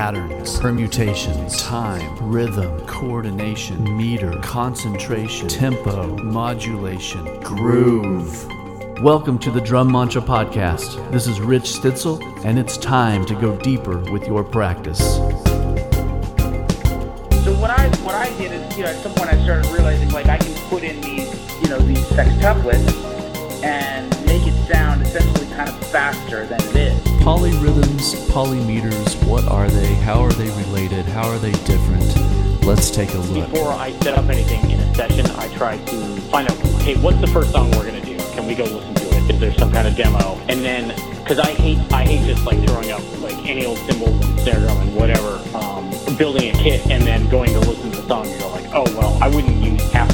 patterns, permutations, time, rhythm, coordination, meter, concentration, tempo, modulation, groove. Welcome to the Drum Mantra Podcast. This is Rich Stitzel, and it's time to go deeper with your practice. So what I what I did is, you know, at some point I started realizing like I can put in these, you know, these sextuplets and make it sound essentially kind of faster than it is. Polyrhythms, polymeters, what are they? How are they related? How are they different? Let's take a look. Before I set up anything in a session, I try to find out, hey, what's the first song we're gonna do? Can we go listen to it? Is there some kind of demo? And then, because I hate, I hate just like throwing up like any old cymbals and snare drum and whatever, um, building a kit and then going to listen to the song and go like, oh well, I wouldn't use half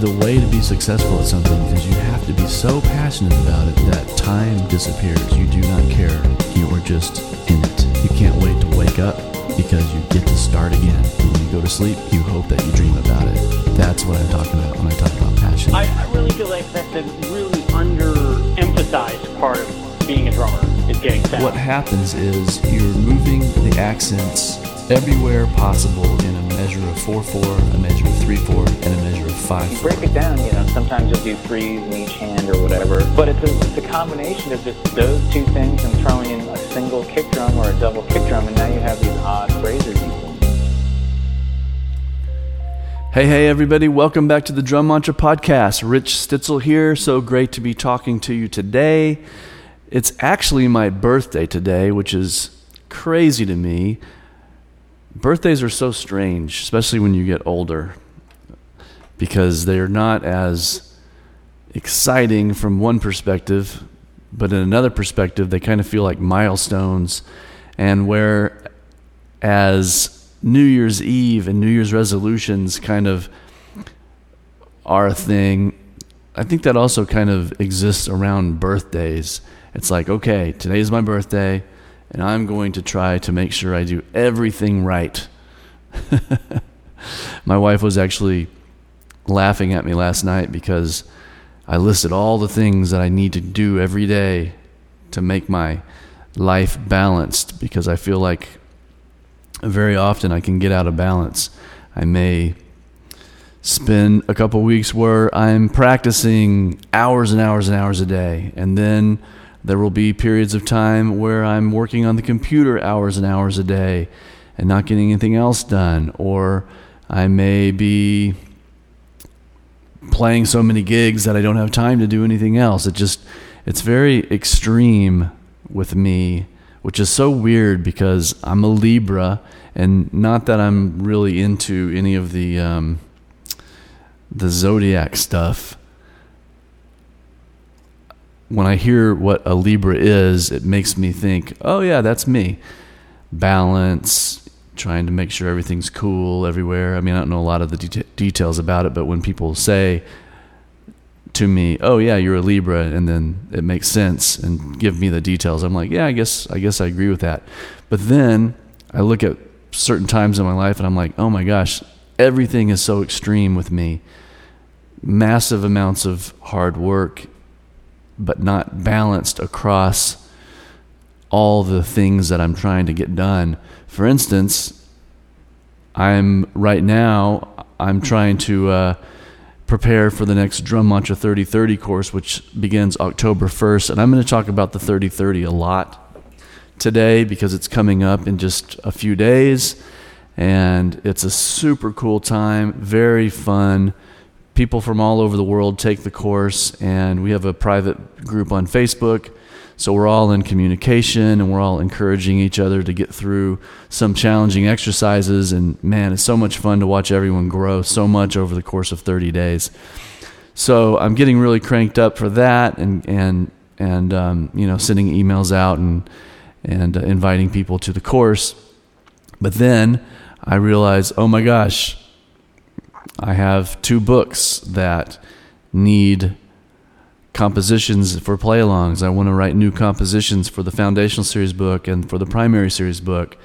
the stuff that's up here. The way to be successful at something is you have to be so passionate about it that time disappears. You do not care. You are just in it. You can't wait to wake up because you get to start again. And when you go to sleep, you hope that you dream about it. That's what I'm talking about when I talk about passion. I, I really feel like that's a really underemphasized part of being a drummer is getting sound. What happens is you're moving the accents everywhere possible in a measure of 4-4, a measure of 3-4, and a measure of 5 You break it down, you know, sometimes you'll do threes in each hand or whatever, but it's a, it's a combination of just those two things and throwing in a single kick drum or a double kick drum, and now you have these odd phrases you can Hey, hey, everybody. Welcome back to the Drum Mantra Podcast. Rich Stitzel here. So great to be talking to you today. It's actually my birthday today, which is crazy to me. Birthdays are so strange, especially when you get older, because they're not as exciting from one perspective, but in another perspective, they kind of feel like milestones. And whereas New Year's Eve and New Year's resolutions kind of are a thing. I think that also kind of exists around birthdays. It's like, okay, today's my birthday, and I'm going to try to make sure I do everything right. my wife was actually laughing at me last night because I listed all the things that I need to do every day to make my life balanced because I feel like very often I can get out of balance. I may spend a couple weeks where I'm practicing hours and hours and hours a day, and then there will be periods of time where I'm working on the computer hours and hours a day and not getting anything else done, or I may be playing so many gigs that I don't have time to do anything else. It just it's very extreme with me which is so weird because I'm a Libra, and not that I'm really into any of the um, the zodiac stuff. When I hear what a Libra is, it makes me think, "Oh yeah, that's me." Balance, trying to make sure everything's cool everywhere. I mean, I don't know a lot of the det- details about it, but when people say to me, "Oh yeah, you're a Libra," and then it makes sense and give me the details. I'm like, "Yeah, I guess I guess I agree with that." But then I look at certain times in my life and I'm like, "Oh my gosh, everything is so extreme with me. Massive amounts of hard work, but not balanced across all the things that I'm trying to get done." For instance, I'm right now I'm trying to uh, prepare for the next Drum Mantra 3030 course, which begins October 1st. And I'm going to talk about the 3030 a lot today because it's coming up in just a few days. And it's a super cool time, very fun. People from all over the world take the course, and we have a private group on Facebook. So we're all in communication and we're all encouraging each other to get through some challenging exercises. And man, it's so much fun to watch everyone grow so much over the course of 30 days. So I'm getting really cranked up for that and, and, and um, you know, sending emails out and, and uh, inviting people to the course. But then I realize, oh my gosh, I have two books that need compositions for play alongs. I want to write new compositions for the foundational series book and for the primary series book.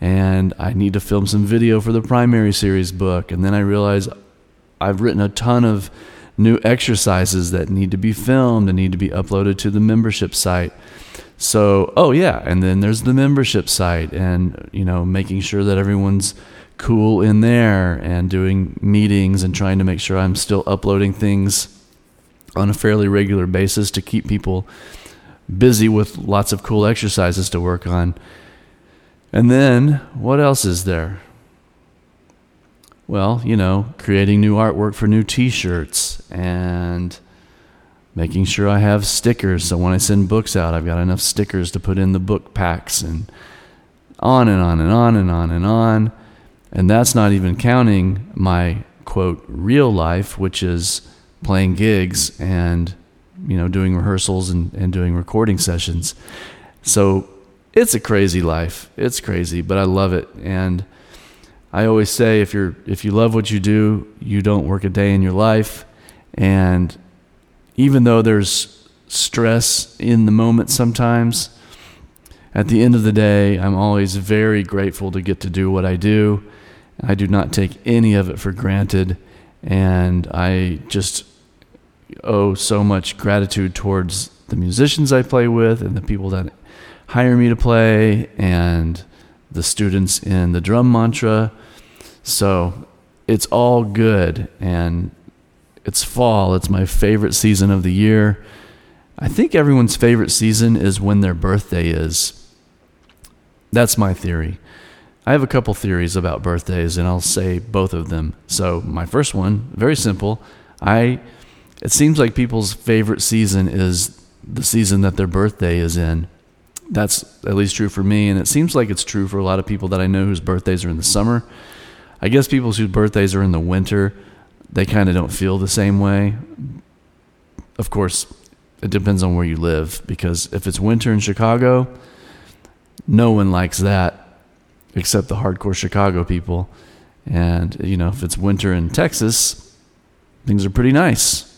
And I need to film some video for the primary series book. And then I realize I've written a ton of new exercises that need to be filmed and need to be uploaded to the membership site. So, oh yeah, and then there's the membership site and you know, making sure that everyone's cool in there and doing meetings and trying to make sure I'm still uploading things on a fairly regular basis to keep people busy with lots of cool exercises to work on. And then, what else is there? Well, you know, creating new artwork for new t shirts and making sure I have stickers. So when I send books out, I've got enough stickers to put in the book packs and on and on and on and on and on. And that's not even counting my quote real life, which is playing gigs and you know doing rehearsals and, and doing recording sessions. So it's a crazy life. It's crazy, but I love it. And I always say if you're if you love what you do, you don't work a day in your life. And even though there's stress in the moment sometimes, at the end of the day, I'm always very grateful to get to do what I do I do not take any of it for granted. And I just owe so much gratitude towards the musicians I play with and the people that hire me to play and the students in the drum mantra. So it's all good. And it's fall, it's my favorite season of the year. I think everyone's favorite season is when their birthday is. That's my theory. I have a couple theories about birthdays, and I'll say both of them. So, my first one, very simple. I it seems like people's favorite season is the season that their birthday is in. That's at least true for me, and it seems like it's true for a lot of people that I know whose birthdays are in the summer. I guess people whose birthdays are in the winter, they kind of don't feel the same way. Of course, it depends on where you live because if it's winter in Chicago, no one likes that except the hardcore Chicago people. And, you know, if it's winter in Texas, things are pretty nice.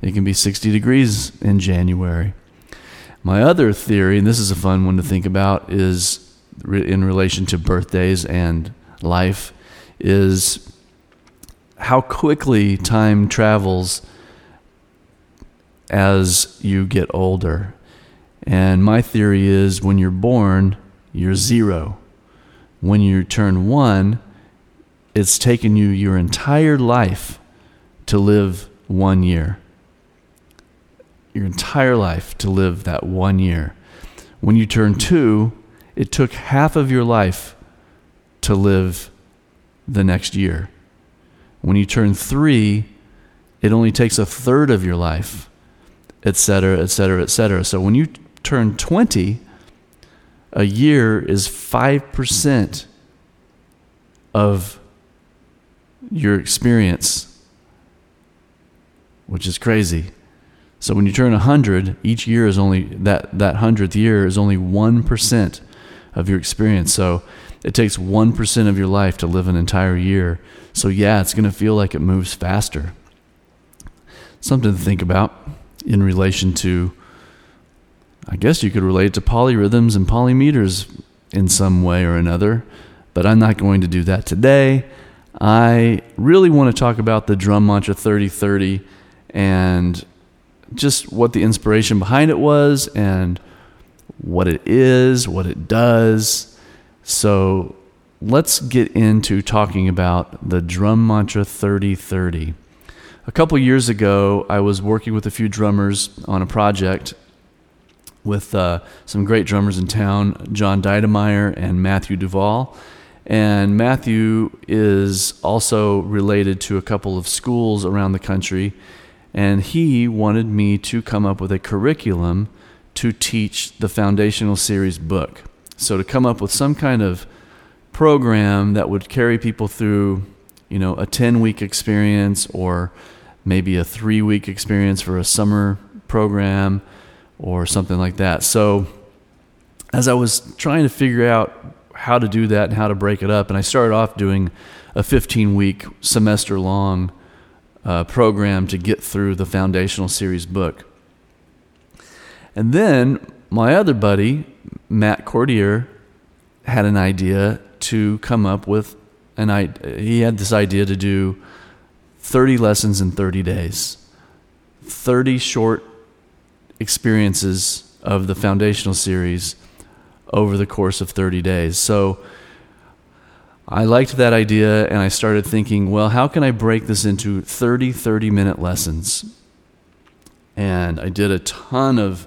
It can be 60 degrees in January. My other theory, and this is a fun one to think about, is in relation to birthdays and life, is how quickly time travels as you get older. And my theory is when you're born, you're zero when you turn one, it's taken you your entire life to live one year. Your entire life to live that one year. When you turn two, it took half of your life to live the next year. When you turn three, it only takes a third of your life, et cetera, et cetera, et cetera. So when you turn 20, a year is 5% of your experience, which is crazy. So when you turn 100, each year is only that that 100th year is only 1% of your experience. So it takes 1% of your life to live an entire year. So yeah, it's going to feel like it moves faster. Something to think about in relation to I guess you could relate to polyrhythms and polymeters in some way or another, but I'm not going to do that today. I really want to talk about the drum mantra 3030 and just what the inspiration behind it was and what it is, what it does. So let's get into talking about the drum mantra 3030. A couple years ago, I was working with a few drummers on a project with uh, some great drummers in town, John Deitemyer and Matthew Duvall. And Matthew is also related to a couple of schools around the country. And he wanted me to come up with a curriculum to teach the foundational series book. So, to come up with some kind of program that would carry people through, you know, a 10 week experience or maybe a three week experience for a summer program or something like that. So, as I was trying to figure out how to do that and how to break it up, and I started off doing a 15 week semester long uh, program to get through the foundational series book. And then my other buddy, Matt Cordier, had an idea to come up with an I he had this idea to do 30 lessons in 30 days. 30 short experiences of the foundational series over the course of 30 days. So I liked that idea and I started thinking, well, how can I break this into 30 30 minute lessons? And I did a ton of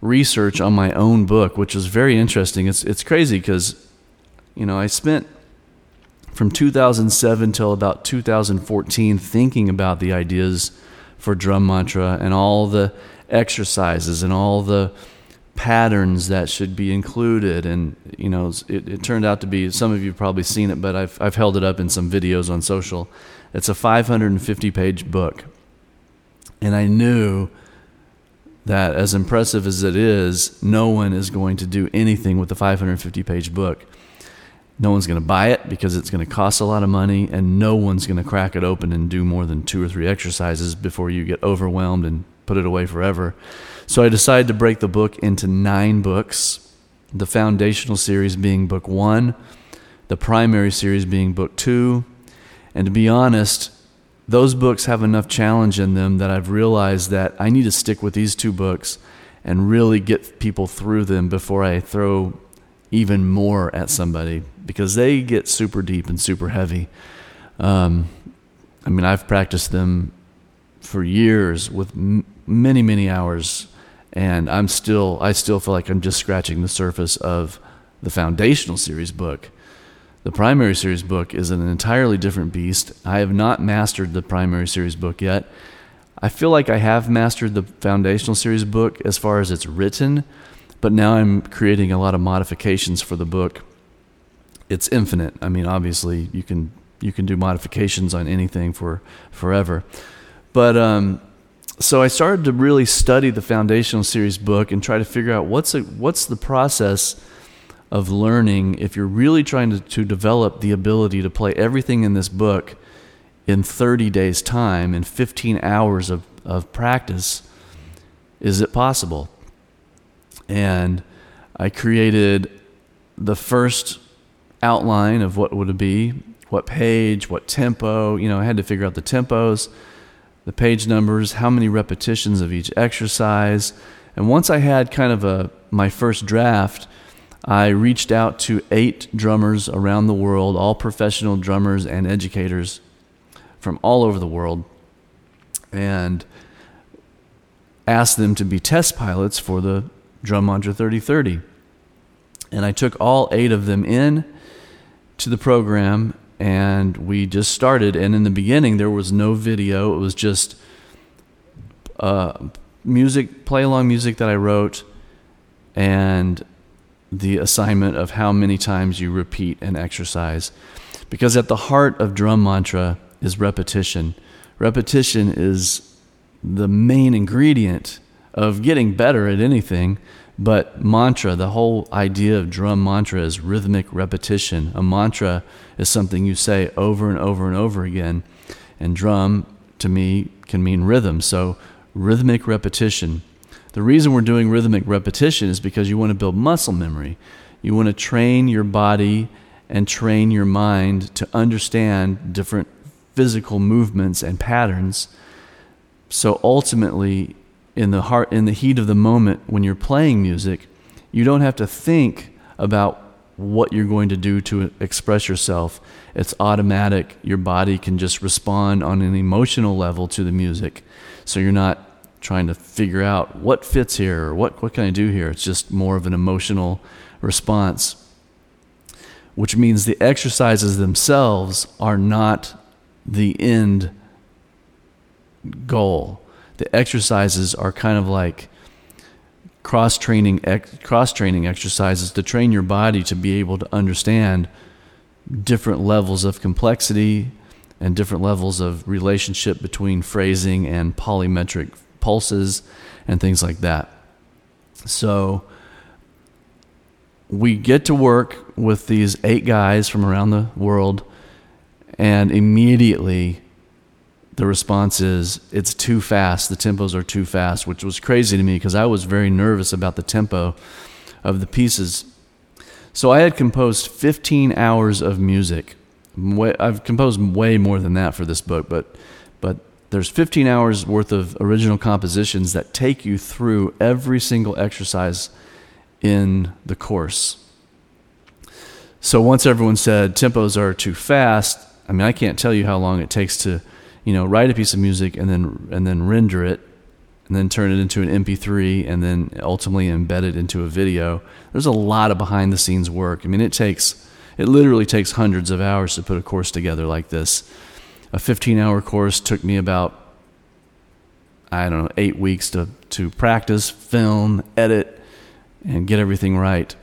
research on my own book, which was very interesting. It's it's crazy because you know, I spent from 2007 till about 2014 thinking about the ideas for drum mantra and all the exercises and all the patterns that should be included. And you know it, it turned out to be some of you have probably seen it but I've, I've held it up in some videos on social. It's a 550 page book. And i knew that as impressive as it is no one is going to do anything with the 550 page book. No one's going to buy it because it's going to cost a lot of money, and no one's going to crack it open and do more than two or three exercises before you get overwhelmed and put it away forever. So I decided to break the book into nine books, the foundational series being book one, the primary series being book two. And to be honest, those books have enough challenge in them that I've realized that I need to stick with these two books and really get people through them before I throw even more at somebody because they get super deep and super heavy. Um, I mean, I've practiced them for years with m- many, many hours, and I'm still, I still feel like I'm just scratching the surface of the foundational series book. The primary series book is an entirely different beast. I have not mastered the primary series book yet. I feel like I have mastered the foundational series book as far as it's written, but now I'm creating a lot of modifications for the book. It's infinite. I mean, obviously, you can you can do modifications on anything for forever. But um, so I started to really study the foundational series book and try to figure out what's a, what's the process of learning if you're really trying to, to develop the ability to play everything in this book in 30 days time in 15 hours of, of practice is it possible and I created the first outline of what would it be, what page, what tempo. You know, I had to figure out the tempos, the page numbers, how many repetitions of each exercise. And once I had kind of a my first draft, I reached out to eight drummers around the world, all professional drummers and educators from all over the world, and asked them to be test pilots for the Drum Mantra 3030. And I took all eight of them in to the program and we just started. And in the beginning, there was no video, it was just uh, music, play along music that I wrote, and the assignment of how many times you repeat an exercise. Because at the heart of drum mantra is repetition. Repetition is the main ingredient of getting better at anything. But mantra, the whole idea of drum mantra is rhythmic repetition. A mantra is something you say over and over and over again. And drum, to me, can mean rhythm. So, rhythmic repetition. The reason we're doing rhythmic repetition is because you want to build muscle memory. You want to train your body and train your mind to understand different physical movements and patterns. So ultimately, in the heart in the heat of the moment when you're playing music, you don't have to think about what you're going to do to express yourself. It's automatic. Your body can just respond on an emotional level to the music. So you're not trying to figure out what fits here or what, what can I do here. It's just more of an emotional response, which means the exercises themselves are not the end goal the exercises are kind of like cross training cross training exercises to train your body to be able to understand different levels of complexity and different levels of relationship between phrasing and polymetric pulses and things like that. So we get to work with these eight guys from around the world and immediately the response is it's too fast. The tempos are too fast, which was crazy to me because I was very nervous about the tempo of the pieces. So I had composed 15 hours of music. I've composed way more than that for this book, but but there's 15 hours worth of original compositions that take you through every single exercise in the course. So once everyone said tempos are too fast, I mean I can't tell you how long it takes to, you know, write a piece of music and then and then render it and then turn it into an MP3 and then ultimately embed it into a video. There's a lot of behind the scenes work. I mean it takes it literally takes hundreds of hours to put a course together like this. A 15 hour course took me about I don't know, 8 weeks to to practice, film, edit and get everything right.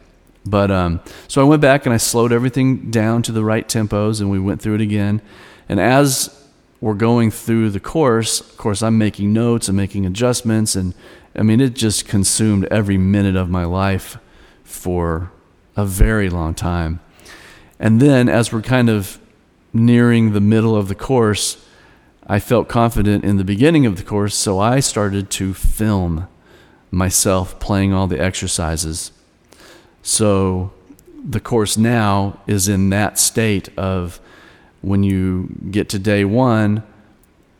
But um, so I went back and I slowed everything down to the right tempos, and we went through it again. And as we're going through the course, of course, I'm making notes and making adjustments, and I mean, it just consumed every minute of my life for a very long time. And then, as we're kind of nearing the middle of the course, I felt confident in the beginning of the course, so I started to film myself playing all the exercises. So the course now is in that state of when you get to day one,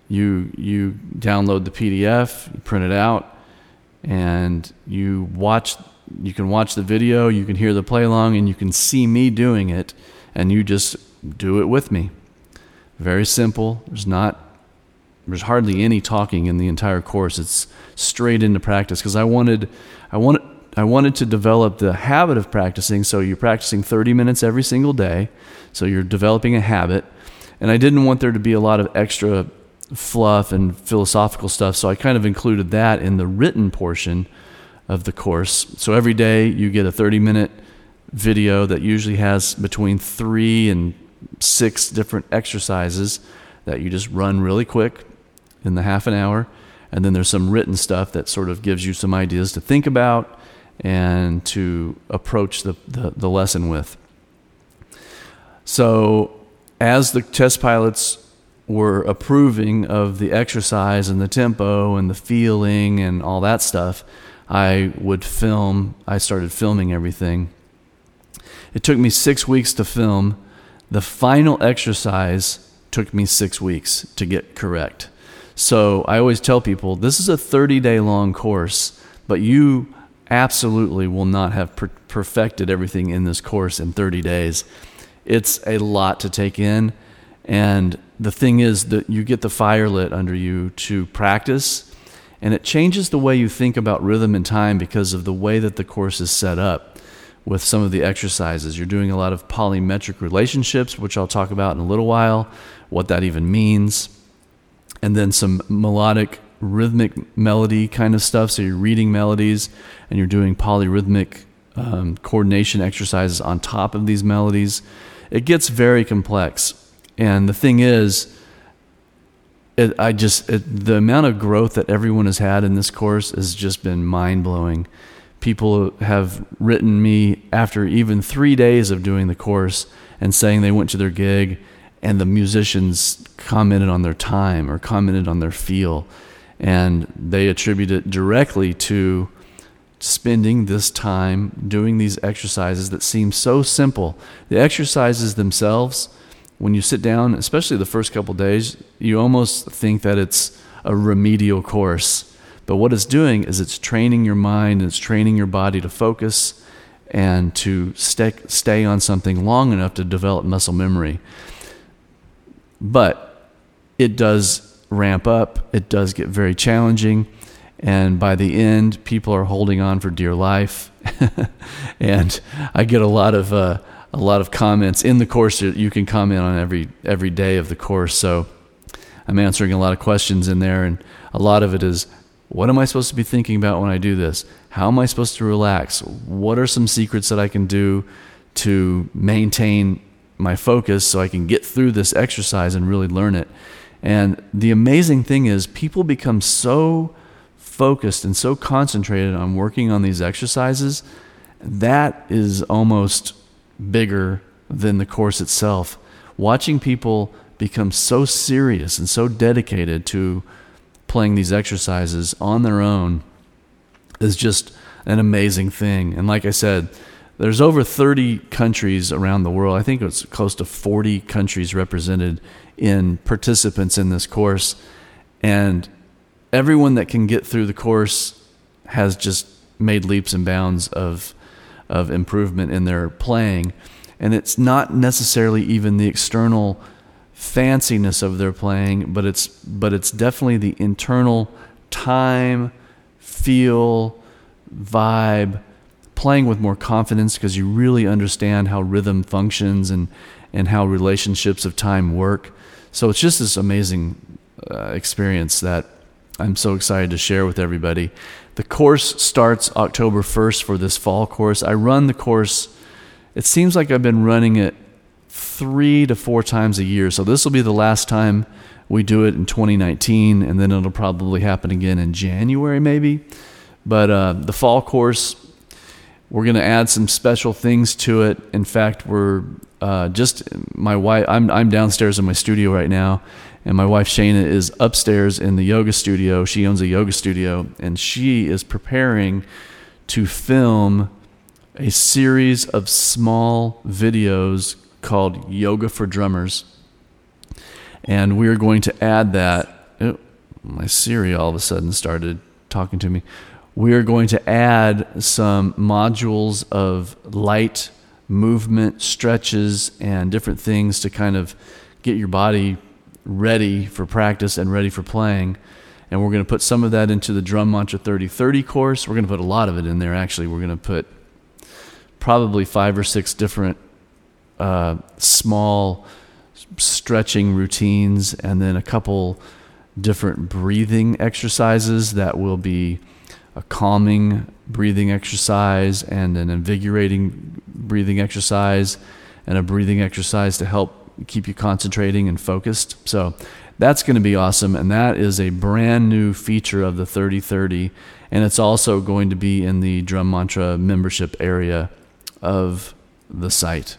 you you download the PDF, you print it out, and you watch. You can watch the video, you can hear the play along, and you can see me doing it, and you just do it with me. Very simple. There's not there's hardly any talking in the entire course. It's straight into practice because I wanted I wanted I wanted to develop the habit of practicing. So you're practicing 30 minutes every single day. So you're developing a habit. And I didn't want there to be a lot of extra fluff and philosophical stuff. So I kind of included that in the written portion of the course. So every day you get a 30 minute video that usually has between three and six different exercises that you just run really quick in the half an hour. And then there's some written stuff that sort of gives you some ideas to think about and to approach the, the, the lesson with. So, as the test pilots were approving of the exercise and the tempo and the feeling and all that stuff, I would film. I started filming everything. It took me six weeks to film. The final exercise took me six weeks to get correct. So I always tell people this is a 30 day long course, but you absolutely will not have per- perfected everything in this course in 30 days. It's a lot to take in. And the thing is that you get the fire lit under you to practice, and it changes the way you think about rhythm and time because of the way that the course is set up with some of the exercises. You're doing a lot of polymetric relationships, which I'll talk about in a little while, what that even means, and then some melodic rhythmic melody kind of stuff. So you're reading melodies and you're doing polyrhythmic um, coordination exercises on top of these melodies. It gets very complex. And the thing is, it, I just it, the amount of growth that everyone has had in this course has just been mind blowing. People have written me after even three days of doing the course and saying they went to their gig and the musicians commented on their time or commented on their feel and they attribute it directly to spending this time doing these exercises that seem so simple. The exercises themselves, when you sit down, especially the first couple days, you almost think that it's a remedial course. But what it's doing is it's training your mind and it's training your body to focus and to stay, stay on something long enough to develop muscle memory. But it does ramp up. It does get very challenging. And by the end, people are holding on for dear life. and I get a lot of uh, a lot of comments in the course. You can comment on every every day of the course. So I'm answering a lot of questions in there, and a lot of it is, what am I supposed to be thinking about when I do this? How am I supposed to relax? What are some secrets that I can do to maintain my focus so I can get through this exercise and really learn it? And the amazing thing is, people become so focused and so concentrated on working on these exercises, that is almost bigger than the course itself. Watching people become so serious and so dedicated to playing these exercises on their own is just an amazing thing. And like I said, there's over 30 countries around the world. I think it's close to 40 countries represented in participants in this course. And everyone that can get through the course has just made leaps and bounds of of improvement in their playing. And it's not necessarily even the external fanciness of their playing, but it's but it's definitely the internal time, feel, vibe, playing with more confidence because you really understand how rhythm functions and and how relationships of time work. So it's just this amazing uh, experience that I'm so excited to share with everybody. The course starts October 1st for this fall course. I run the course, it seems like I've been running it three to four times a year. So this will be the last time we do it in 2019, and then it'll probably happen again in January, maybe. But uh, the fall course, we're going to add some special things to it. In fact, we're uh, just my wife. I'm I'm downstairs in my studio right now, and my wife Shayna is upstairs in the yoga studio. She owns a yoga studio, and she is preparing to film a series of small videos called Yoga for Drummers. And we're going to add that. Oh, my Siri all of a sudden started talking to me. We are going to add some modules of light movement, stretches, and different things to kind of get your body ready for practice and ready for playing. And we're going to put some of that into the Drum Mantra 3030 course. We're going to put a lot of it in there, actually. We're going to put probably five or six different uh, small stretching routines and then a couple different breathing exercises that will be a calming breathing exercise and an invigorating breathing exercise and a breathing exercise to help keep you concentrating and focused. So that's going to be awesome. And that is a brand new feature of the 3030. And it's also going to be in the Drum Mantra membership area of the site.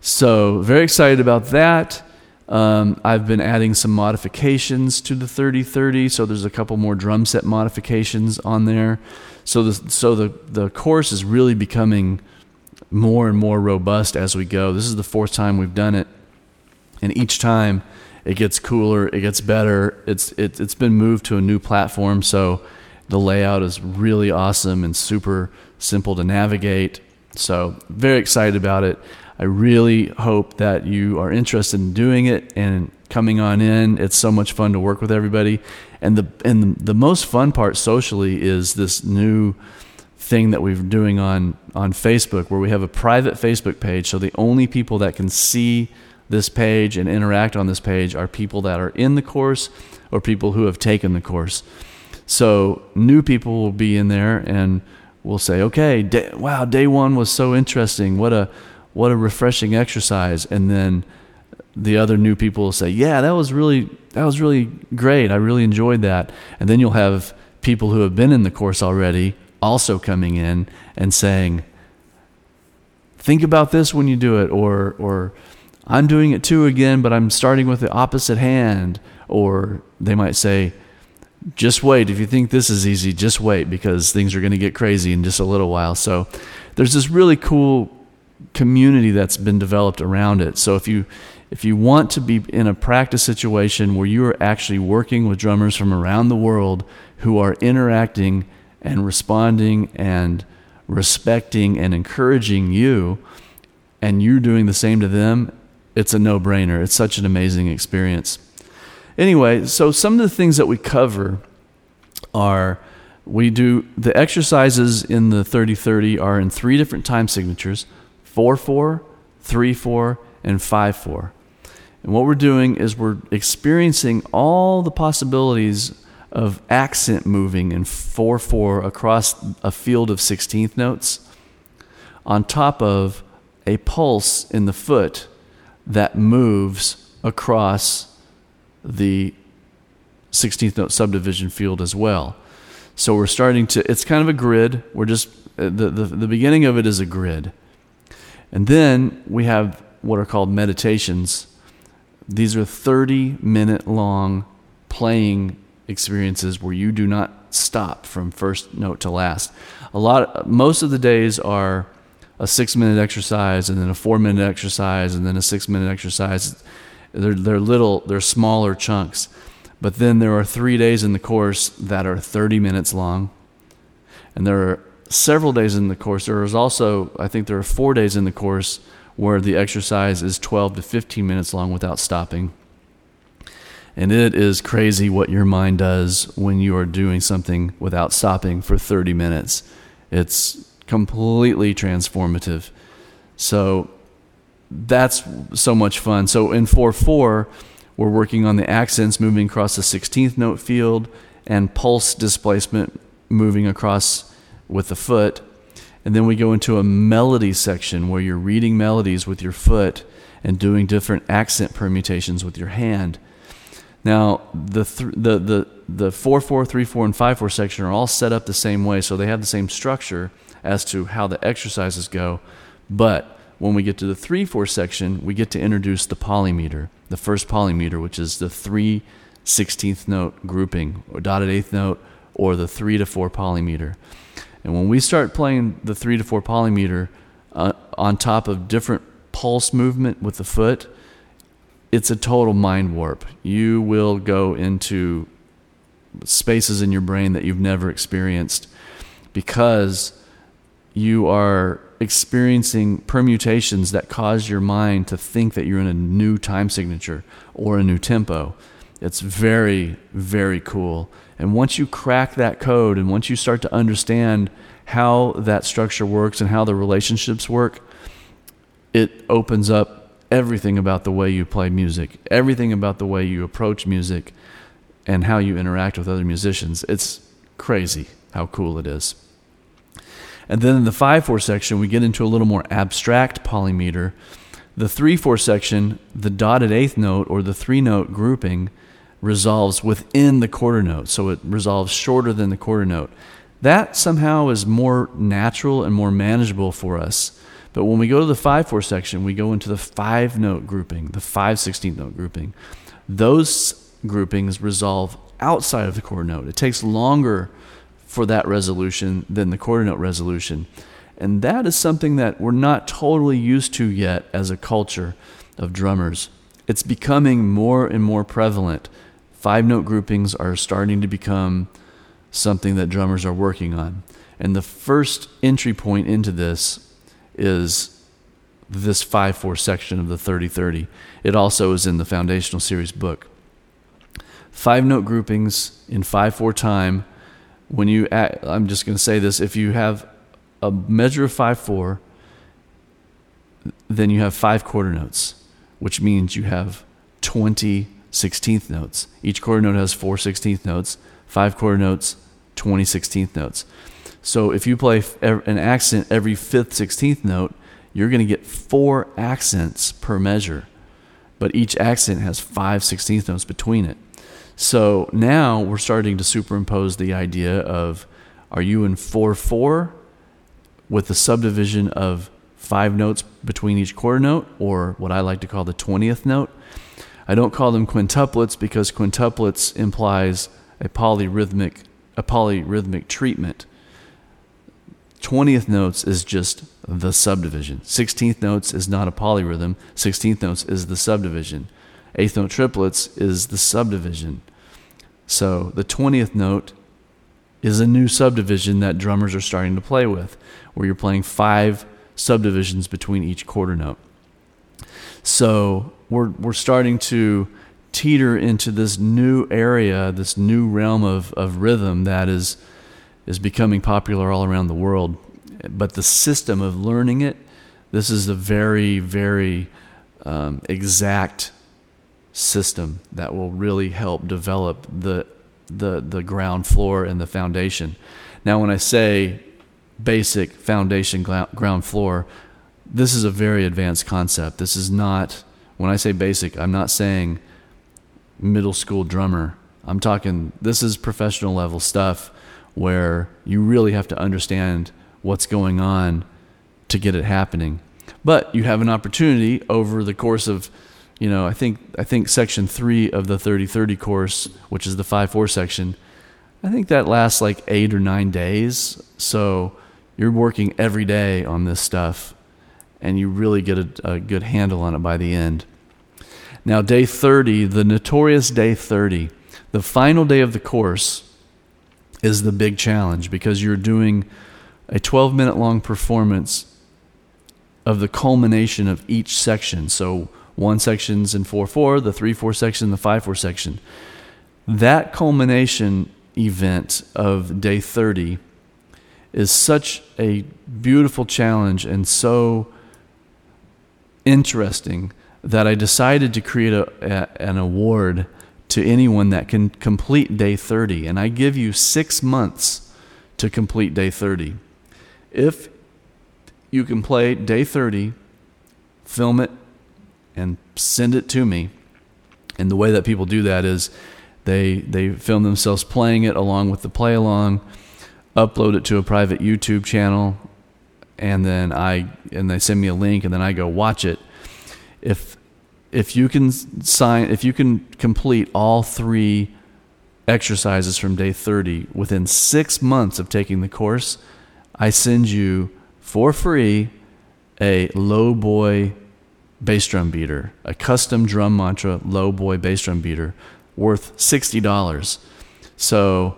So, very excited about that. Um, I've been adding some modifications to the 3030, so there's a couple more drum set modifications on there. So the so the the course is really becoming more and more robust as we go. This is the fourth time we've done it, and each time it gets cooler, it gets better. It's it, it's been moved to a new platform, so the layout is really awesome and super simple to navigate. So very excited about it. I really hope that you are interested in doing it and coming on in. It's so much fun to work with everybody. And the and the most fun part socially is this new thing that we're doing on on Facebook where we have a private Facebook page so the only people that can see this page and interact on this page are people that are in the course or people who have taken the course. So new people will be in there and we'll say, "Okay, day, wow, day 1 was so interesting. What a what a refreshing exercise. And then the other new people will say yeah that was really that was really great. I really enjoyed that. And then you'll have people who have been in the course already also coming in and saying think about this when you do it or or i'm doing it too again but i'm starting with the opposite hand. Or they might say just wait. If you think this is easy just wait because things are going to get crazy in just a little while. So there's this really cool community that's been developed around it. So if you if you want to be in a practice situation where you are actually working with drummers from around the world who are interacting and responding and respecting and encouraging you and you're doing the same to them, it's a no-brainer. It's such an amazing experience. Anyway, so some of the things that we cover are we do the exercises in the 3030 are in three different time signatures 4 4, 3 4, and 5 4. And what we're doing is we're experiencing all the possibilities of accent moving in 4 4 across a field of 16th notes on top of a pulse in the foot that moves across the 16th note subdivision field as well. So we're starting to, it's kind of a grid. We're just, uh, the, the, the beginning of it is a grid. And then we have what are called meditations. These are 30 minute long playing experiences where you do not stop from first note to last. A lot most of the days are a 6 minute exercise and then a 4 minute exercise and then a 6 minute exercise. They're they're little they're smaller chunks. But then there are three days in the course that are 30 minutes long. And there are several days in the course. There is also, I think there are four days in the course where the exercise is 12 to 15 minutes long without stopping. And it is crazy what your mind does when you are doing something without stopping for 30 minutes. It's completely transformative. So that's so much fun. So in 4 4, we're working on the accents moving across the 16th note field and pulse displacement moving across with the foot. And then we go into a melody section where you're reading melodies with your foot and doing different accent permutations with your hand. Now, the, th- the, the, the 4 4, 3 4, and 5 4 section are all set up the same way, so they have the same structure as to how the exercises go. But when we get to the 3 4 section, we get to introduce the polymeter, the first polymeter, which is the 3 16th note grouping, or dotted eighth note, or the 3 to 4 polymeter. And when we start playing the 3 to 4 polymeter uh, on top of different pulse movement with the foot, it's a total mind warp. You will go into spaces in your brain that you've never experienced because you are experiencing permutations that cause your mind to think that you're in a new time signature or a new tempo. It's very, very cool. And once you crack that code and once you start to understand how that structure works and how the relationships work, it opens up everything about the way you play music, everything about the way you approach music, and how you interact with other musicians. It's crazy how cool it is. And then in the 5 4 section, we get into a little more abstract polymeter. The 3 4 section, the dotted eighth note or the three note grouping resolves within the quarter note, so it resolves shorter than the quarter note. That somehow is more natural and more manageable for us but when we go to the 5 4 section, we go into the five note grouping, the 5 16th note grouping. Those groupings resolve outside of the quarter note. It takes longer for that resolution than the quarter note resolution. And that is something that we're not totally used to yet as a culture of drummers. It's becoming more and more prevalent. Five note groupings are starting to become something that drummers are working on. And the first entry point into this is this 5 4 section of the 30 30. It also is in the foundational series book. Five note groupings in 5 4 time. When you, add, I'm just going to say this if you have a measure of 5 4, then you have five quarter notes, which means you have 20 16th notes. Each quarter note has four 16th notes, five quarter notes, 20 16th notes. So if you play an accent every fifth, sixteenth note, you're going to get four accents per measure. But each accent has five sixteenth notes between it. So now we're starting to superimpose the idea of are you in 4 4 with the subdivision of five notes between each quarter note, or what I like to call the 20th note? I don't call them quintuplets because quintuplets implies a polyrhythmic, a polyrhythmic treatment. 20th notes is just the subdivision. 16th notes is not a polyrhythm. 16th notes is the subdivision. Eighth note triplets is the subdivision. So the 20th note is a new subdivision that drummers are starting to play with, where you're playing five subdivisions between each quarter note. So we're, we're starting to teeter into this new area, this new realm of, of rhythm that is is becoming popular all around the world. But the system of learning it, this is a very, very um, exact system that will really help develop the, the, the ground floor and the foundation. Now, when I say basic foundation ground floor, this is a very advanced concept. This is not, when I say basic, I'm not saying middle school drummer. I'm talking, this is professional level stuff where you really have to understand what's going on to get it happening. But you have an opportunity over the course of, you know, I think I think section three of the 30-30 course, which is the five four section, I think that lasts like eight or nine days. So you're working every day on this stuff, and you really get a, a good handle on it by the end. Now, day 30, the notorious day 30 the final day of the course is the big challenge because you're doing a 12 minute long performance of the culmination of each section. So one section's in 4 4, the 3 4 section, the 5 4 section. That culmination event of day 30 is such a beautiful challenge and so interesting that I decided to create a, a, an award to anyone that can complete day 30. And I give you six months to complete day 30. If you can play day 30, film it, and send it to me. And the way that people do that is they, they film themselves playing it along with the play along, upload it to a private YouTube channel, and then I and they send me a link and then I go watch it. If if you can sign if you can complete all three exercises from day 30 within 6 months of taking the course, I send you for free a low boy bass drum beater, a custom drum mantra low boy bass drum beater worth $60. So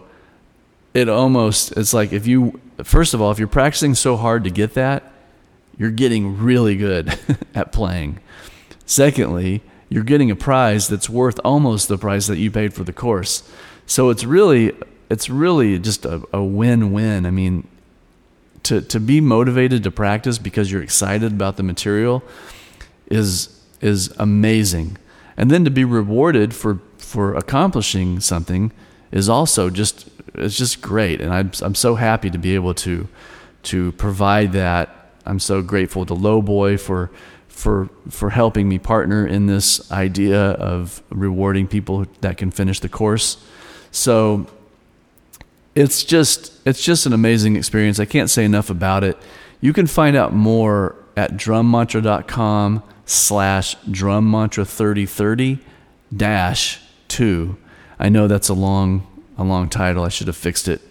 it almost it's like if you first of all, if you're practicing so hard to get that, you're getting really good at playing. Secondly, you're getting a prize that's worth almost the price that you paid for the course. So it's really it's really just a, a win-win. I mean, to to be motivated to practice because you're excited about the material is is amazing. And then to be rewarded for for accomplishing something is also just it's just great. And I'm I'm so happy to be able to to provide that. I'm so grateful to Lowboy for for for helping me partner in this idea of rewarding people that can finish the course. So it's just it's just an amazing experience. I can't say enough about it. You can find out more at drummantra.com slash drummantra 3030 dash 2. I know that's a long a long title. I should have fixed it,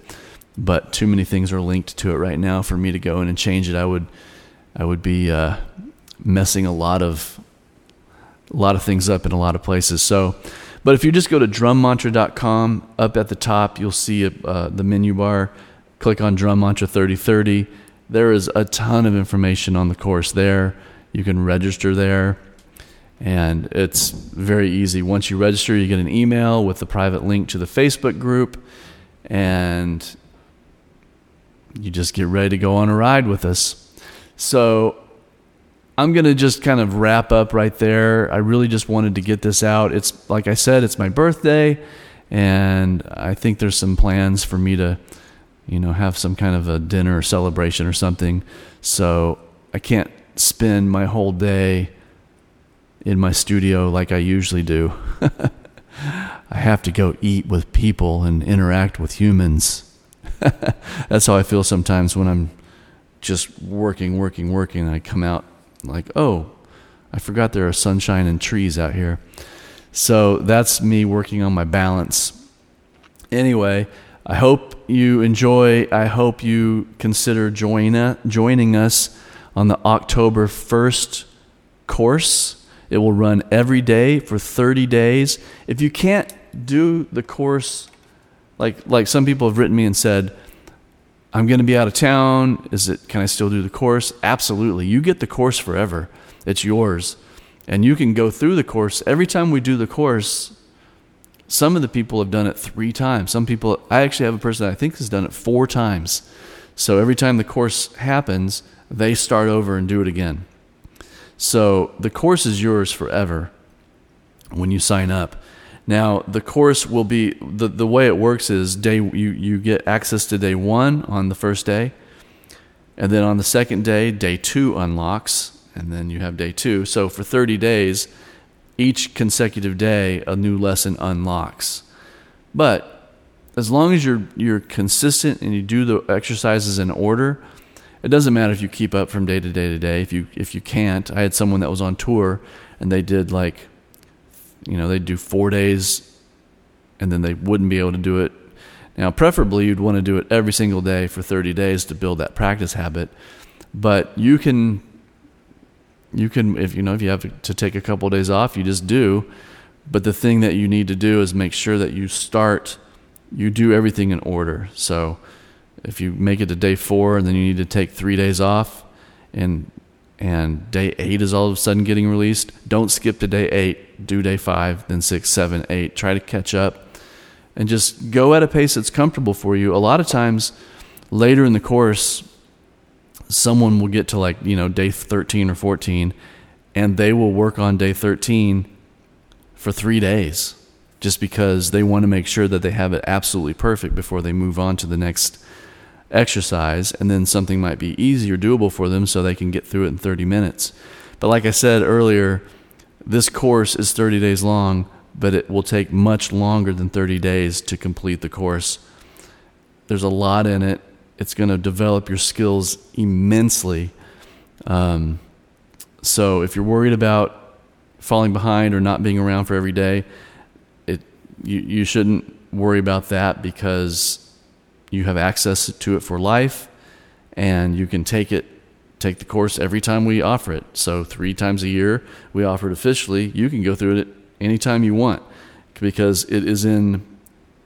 but too many things are linked to it right now for me to go in and change it. I would I would be uh, messing a lot of a lot of things up in a lot of places. So, but if you just go to drummantra.com, up at the top you'll see uh, the menu bar. Click on Drum Mantra 3030. There is a ton of information on the course there. You can register there, and it's very easy. Once you register, you get an email with the private link to the Facebook group, and you just get ready to go on a ride with us. So I'm going to just kind of wrap up right there. I really just wanted to get this out. It's like I said, it's my birthday, and I think there's some plans for me to, you know, have some kind of a dinner or celebration or something. So I can't spend my whole day in my studio like I usually do. I have to go eat with people and interact with humans. That's how I feel sometimes when I'm just working, working, working, and I come out like, oh, I forgot there are sunshine and trees out here. So that's me working on my balance. Anyway, I hope you enjoy. I hope you consider join, joining us on the October 1st course. It will run every day for 30 days. If you can't do the course, like, like some people have written me and said, I'm going to be out of town. Is it can I still do the course? Absolutely. You get the course forever. It's yours. And you can go through the course. Every time we do the course, some of the people have done it 3 times. Some people I actually have a person I think has done it 4 times. So every time the course happens, they start over and do it again. So the course is yours forever when you sign up. Now the course will be the the way it works is day you you get access to day one on the first day, and then on the second day, day two unlocks, and then you have day two. So for thirty days, each consecutive day, a new lesson unlocks. But as long as you're you're consistent and you do the exercises in order, it doesn't matter if you keep up from day to day to day. If you if you can't, I had someone that was on tour and they did like you know, they'd do four days and then they wouldn't be able to do it. Now, preferably, you'd want to do it every single day for 30 days to build that practice habit. But you can, you can, if you know, if you have to take a couple of days off, you just do. But the thing that you need to do is make sure that you start, you do everything in order. So if you make it to day four and then you need to take three days off, and and day eight is all of a sudden getting released, don't skip to day eight. Do day five, then six, seven, eight. Try to catch up, and just go at a pace that's comfortable for you. A lot of times, later in the course, someone will get to like you know day 13 or 14 and they will work on day 13 for three days just because they want to make sure that they have it absolutely perfect before they move on to the next exercise and then something might be easy or doable for them so they can get through it in 30 minutes. But like i said earlier this course is 30 days long but it will take much longer than 30 days to complete the course. There's a lot in it. It's going to develop your skills immensely. Um, so if you're worried about falling behind or not being around for every day, it you, you shouldn't worry about that because you have access to it for life and you can take it take the course every time we offer it. So three times a year we offer it officially. You can go through it anytime you want because it is in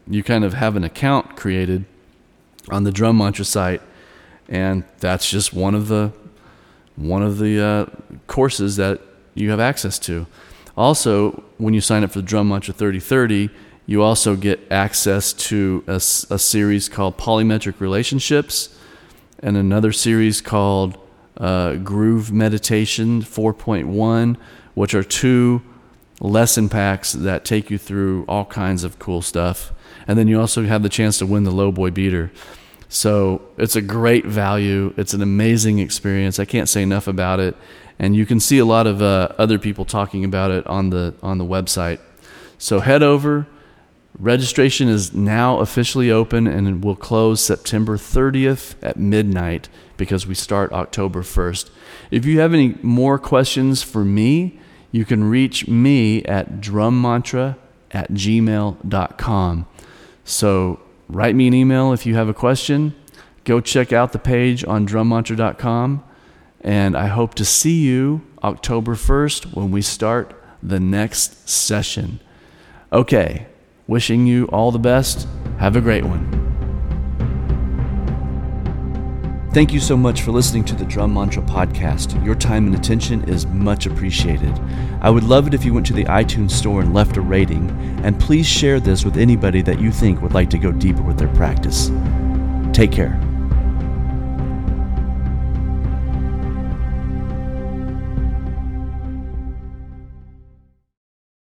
you kind of have an account created on the drum mantra site, and that's just one of the one of the uh, courses that you have access to. Also, when you sign up for the Drum Mantra 3030, you also get access to a, a series called Polymetric Relationships and another series called uh, Groove Meditation 4.1, which are two lesson packs that take you through all kinds of cool stuff. And then you also have the chance to win the Low Boy Beater. So it's a great value. It's an amazing experience. I can't say enough about it. And you can see a lot of uh, other people talking about it on the on the website. So head over. Registration is now officially open and will close September 30th at midnight because we start October 1st. If you have any more questions for me, you can reach me at drummantra at gmail.com. So write me an email if you have a question. Go check out the page on drummantra.com. And I hope to see you October 1st when we start the next session. Okay, wishing you all the best. Have a great one. Thank you so much for listening to the Drum Mantra podcast. Your time and attention is much appreciated. I would love it if you went to the iTunes store and left a rating, and please share this with anybody that you think would like to go deeper with their practice. Take care.